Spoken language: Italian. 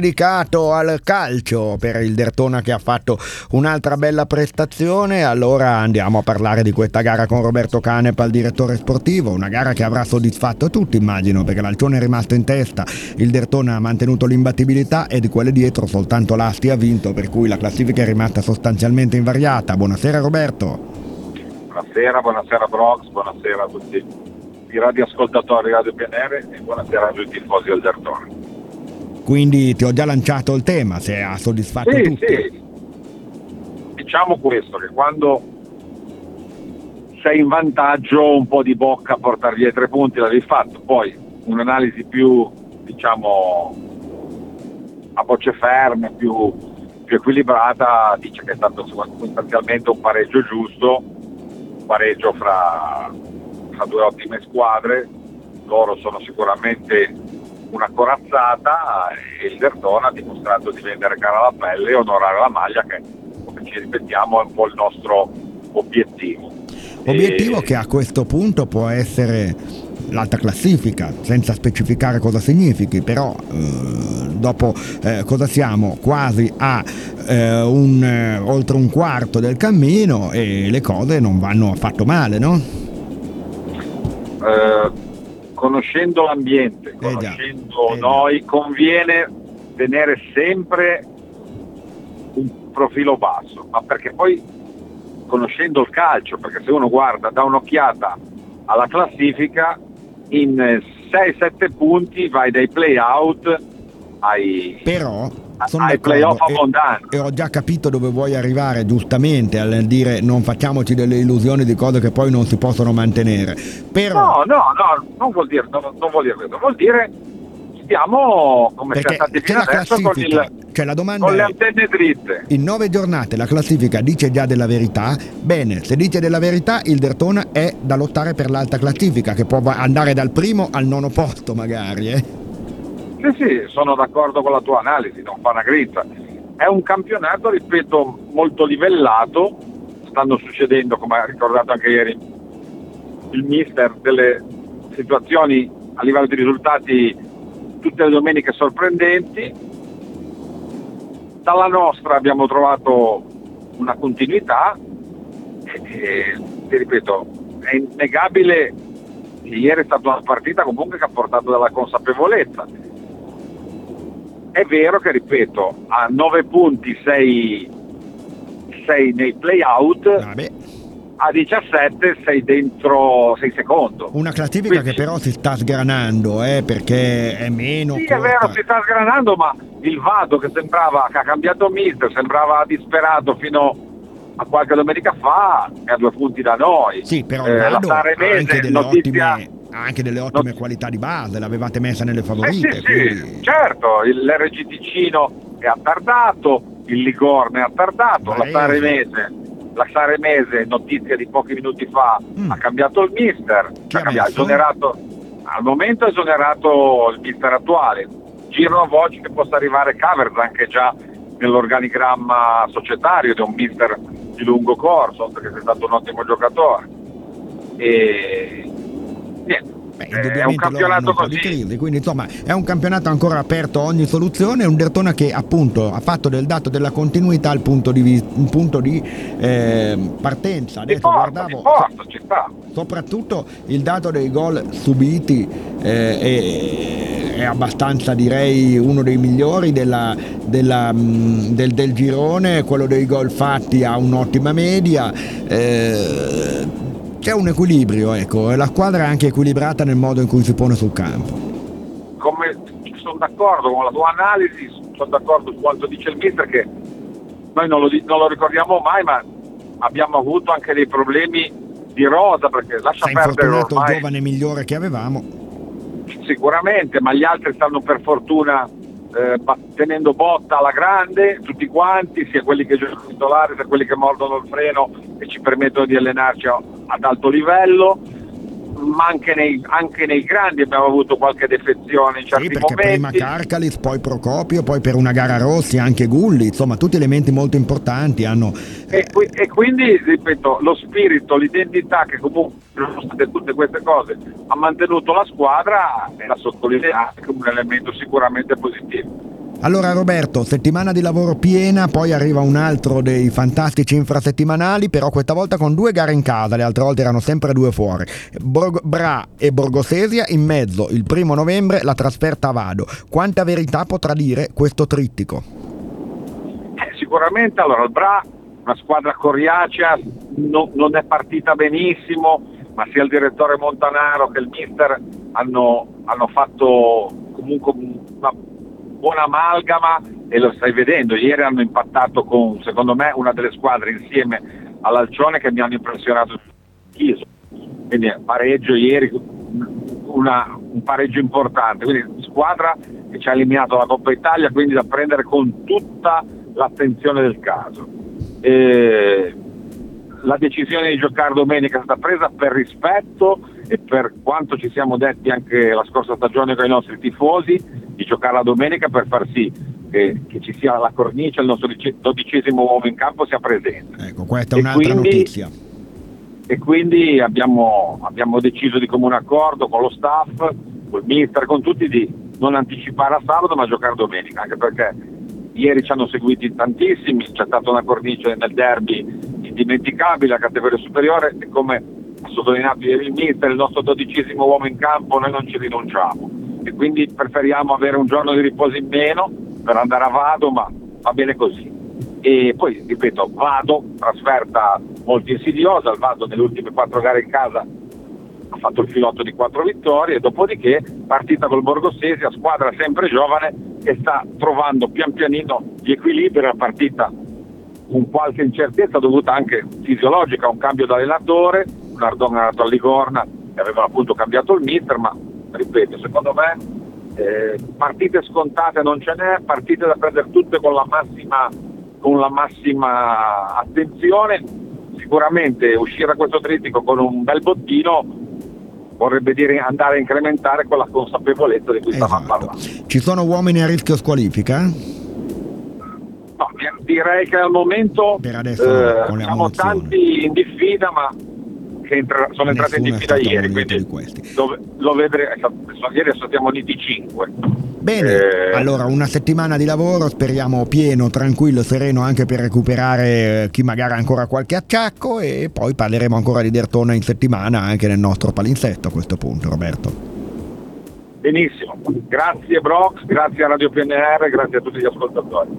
dedicato al calcio per il Dertona che ha fatto un'altra bella prestazione. Allora andiamo a parlare di questa gara con Roberto Canepa, il direttore sportivo. Una gara che avrà soddisfatto tutti, immagino, perché l'Alcione è rimasto in testa, il Dertona ha mantenuto l'imbattibilità e di quelle dietro soltanto l'Asti ha vinto, per cui la classifica è rimasta sostanzialmente invariata. Buonasera Roberto. Buonasera, buonasera Brox, buonasera a tutti i radioascoltatori di Radio PNR e buonasera a tutti i tifosi del Dertona quindi ti ho già lanciato il tema, se ha soddisfatto sì, tutti. Sì. Diciamo questo, che quando sei in vantaggio un po' di bocca a portare via i tre punti l'avevi fatto, poi un'analisi più diciamo a voce ferme, più, più equilibrata dice che è stato sostanzialmente un pareggio giusto, un pareggio fra, fra due ottime squadre, loro sono sicuramente una corazzata e il Verdona ha dimostrato di vendere cara alla pelle e onorare la maglia che come ci ripetiamo è un po' il nostro obiettivo. Obiettivo e... che a questo punto può essere l'alta classifica, senza specificare cosa significhi, però eh, dopo eh, cosa siamo? Quasi a eh, un, eh, oltre un quarto del cammino e le cose non vanno affatto male, no? Eh, conoscendo l'ambiente, conoscendo eh noi, conviene tenere sempre un profilo basso, ma perché poi conoscendo il calcio, perché se uno guarda da un'occhiata alla classifica, in 6-7 punti vai dai play out ai... Però sono ai playoff abbondanti. E, e, ho già capito dove vuoi arrivare, giustamente, al dire non facciamoci delle illusioni di cose che poi non si possono mantenere. Però... No, no, no, non vuol dire, no, non vuol dire questo, vuol dire stiamo come siamo stati fino adesso con, il, cioè la domanda con le antenne dritte. In nove giornate la classifica dice già della verità, bene, se dice della verità il Dertona è da lottare per l'alta classifica che può andare dal primo al nono posto magari. Eh? Sì, sì, sono d'accordo con la tua analisi, non fa una grinta. È un campionato, ripeto, molto livellato, stanno succedendo, come ha ricordato anche ieri il mister, delle situazioni a livello di risultati tutte le domeniche sorprendenti. Dalla nostra abbiamo trovato una continuità e, e ti ripeto, è innegabile che ieri è stata una partita comunque che ha portato della consapevolezza è vero che, ripeto, a 9 punti sei, sei nei play-out, Vabbè. a 17 sei dentro, sei secondo. Una classifica Quindi, che però si sta sgranando, eh, perché è meno... Sì, corta. è vero, si sta sgranando, ma il Vado che sembrava, che ha cambiato mister, sembrava disperato fino a qualche domenica fa, è a due punti da noi. Sì, però eh, la Saremese, notizia... Ottime anche delle ottime no. qualità di base, l'avevate messa nelle favorite. Eh sì, quindi... sì, certo, l'RG Ticino è attardato, il Ligorne è attardato, la Saremese, la Saremese, notizia di pochi minuti fa, mm. ha cambiato il mister, ha cambiato, esonerato, al momento ha esonerato il mister attuale, girano voci che possa arrivare Cavers anche già nell'organigramma societario di un mister di lungo corso, perché è stato un ottimo giocatore. E niente. Beh, è un campionato così. Crisi, quindi insomma è un campionato ancora aperto a ogni soluzione, un Dertona che appunto ha fatto del dato della continuità il punto di, un punto di eh, partenza. Adesso porto, guardavo porto, ci sta. soprattutto il dato dei gol subiti eh, è, è, abbastanza direi uno dei migliori della, della, del, del, girone, quello dei gol fatti ha un'ottima media. Eh, c'è un equilibrio, ecco, la squadra è anche equilibrata nel modo in cui si pone sul campo. Come sono d'accordo con la tua analisi, sono d'accordo su quanto dice il mister che noi non lo, non lo ricordiamo mai, ma abbiamo avuto anche dei problemi di rosa perché lascia Sei perdere ormai... il giovane migliore che avevamo. Sicuramente, ma gli altri stanno per fortuna eh, tenendo botta alla grande, tutti quanti, sia quelli che giocano titolari, sia quelli che mordono il freno e ci permettono di allenarci ad alto livello ma anche nei, anche nei, grandi abbiamo avuto qualche defezione in certi sì, perché momenti. prima Carcalis, poi Procopio, poi per una gara Rossi anche Gulli, insomma tutti elementi molto importanti hanno... E, qui, e quindi, ripeto, lo spirito, l'identità che comunque nonostante tutte queste cose ha mantenuto la squadra è da sottolineare come un elemento sicuramente positivo. Allora Roberto, settimana di lavoro piena, poi arriva un altro dei fantastici infrasettimanali, però questa volta con due gare in casa, le altre volte erano sempre due fuori. Borg- Bra e Borgosesia, in mezzo il primo novembre la trasferta a Vado. Quanta verità potrà dire questo trittico? Eh, sicuramente, allora il Bra, una squadra coriacea, no, non è partita benissimo, ma sia il direttore Montanaro che il mister hanno, hanno fatto comunque buona amalgama e lo stai vedendo, ieri hanno impattato con secondo me una delle squadre insieme all'Alcione che mi hanno impressionato. Chiso, quindi pareggio ieri, una, un pareggio importante, quindi squadra che ci ha eliminato la Coppa Italia, quindi da prendere con tutta l'attenzione del caso. E la decisione di giocare domenica è stata presa per rispetto e per quanto ci siamo detti anche la scorsa stagione con i nostri tifosi giocare la domenica per far sì che, che ci sia la cornice, il nostro dodicesimo uomo in campo sia presente. Ecco, questa è un'altra quindi, notizia. E quindi abbiamo, abbiamo deciso di comune accordo con lo staff, col mister, con tutti di non anticipare a sabato ma giocare domenica, anche perché ieri ci hanno seguiti tantissimi, c'è stata una cornice nel derby indimenticabile a categoria superiore e come ha sottolineato ieri il mister, il nostro dodicesimo uomo in campo, noi non ci rinunciamo e quindi preferiamo avere un giorno di riposo in meno per andare a Vado, ma va bene così. E poi, ripeto, Vado, trasferta molto insidiosa, il Vado nelle ultime quattro gare in casa ha fatto il filotto di quattro vittorie, dopodiché partita col Borgosesia, squadra sempre giovane che sta trovando pian pianino gli equilibri, la partita con qualche incertezza dovuta anche fisiologica, un cambio d'allenatore, Nardone è andato a Ligorna e avevano appunto cambiato il mister, ma ripeto, secondo me eh, partite scontate non ce n'è, partite da prendere tutte con la massima, con la massima attenzione. Sicuramente uscire da questo trittico con un bel bottino vorrebbe dire andare a incrementare quella consapevolezza di cui esatto. stavamo parlando. Ci sono uomini a rischio squalifica? No, direi che al momento per adesso eh, siamo tanti in diffida, ma che entra, sono entrate in diffida ieri, quindi lo, lo vedremo, ieri siamo uniti 5. Bene, eh, allora una settimana di lavoro, speriamo pieno, tranquillo, sereno anche per recuperare chi magari ha ancora qualche acciacco e poi parleremo ancora di Dertona in settimana anche nel nostro palinsetto a questo punto, Roberto. Benissimo, grazie Brox, grazie a Radio PNR, grazie a tutti gli ascoltatori.